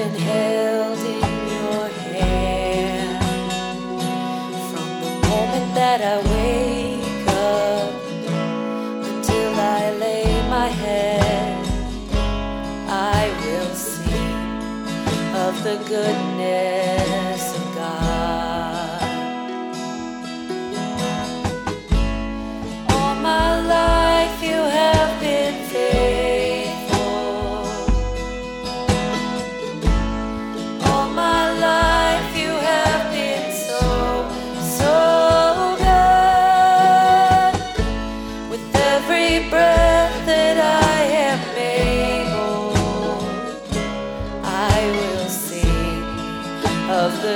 Been held in your hand from the moment that I wake up until I lay my head. I will sing of the goodness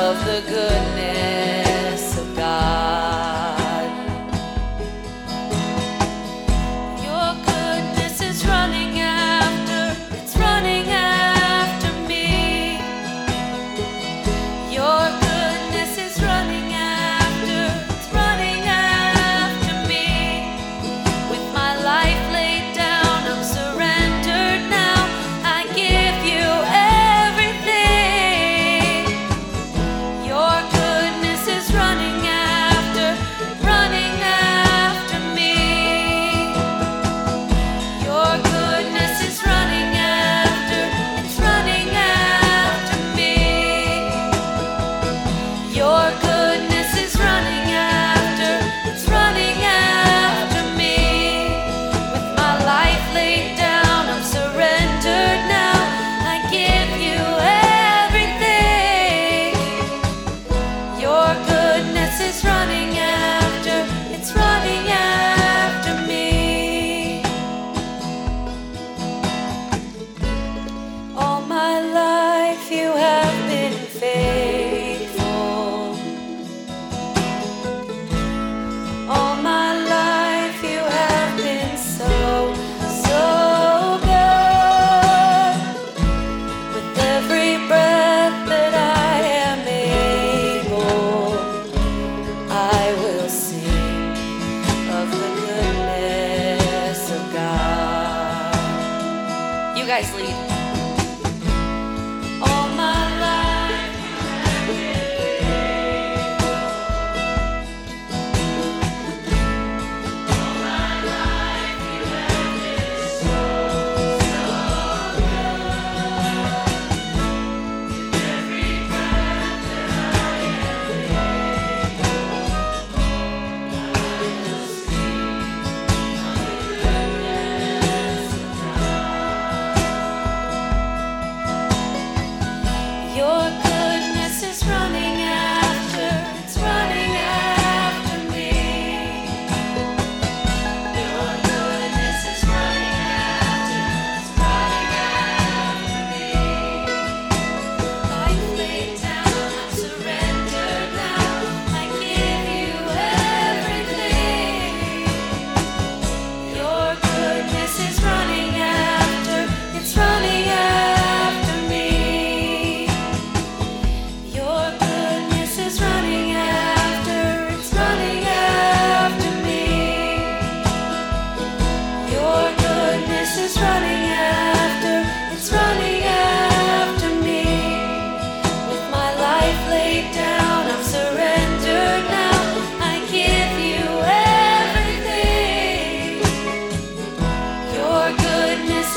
of the goodness. Guys lead.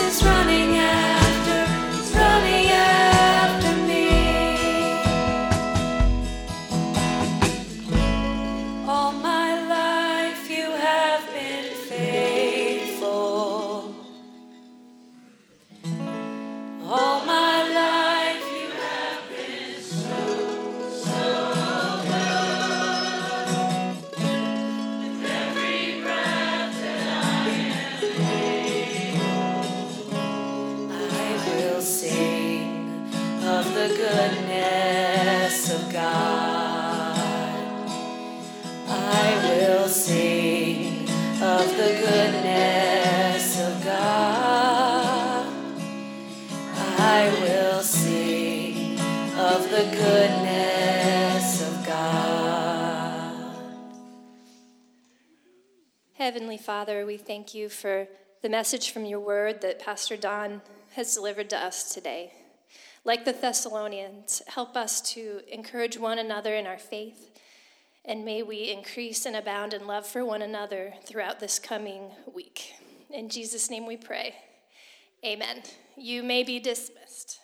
is running out. The goodness of God. I will sing of the goodness of God. Heavenly Father, we thank you for the message from your word that Pastor Don has delivered to us today. Like the Thessalonians, help us to encourage one another in our faith, and may we increase and abound in love for one another throughout this coming week. In Jesus' name we pray. Amen. You may be dismissed.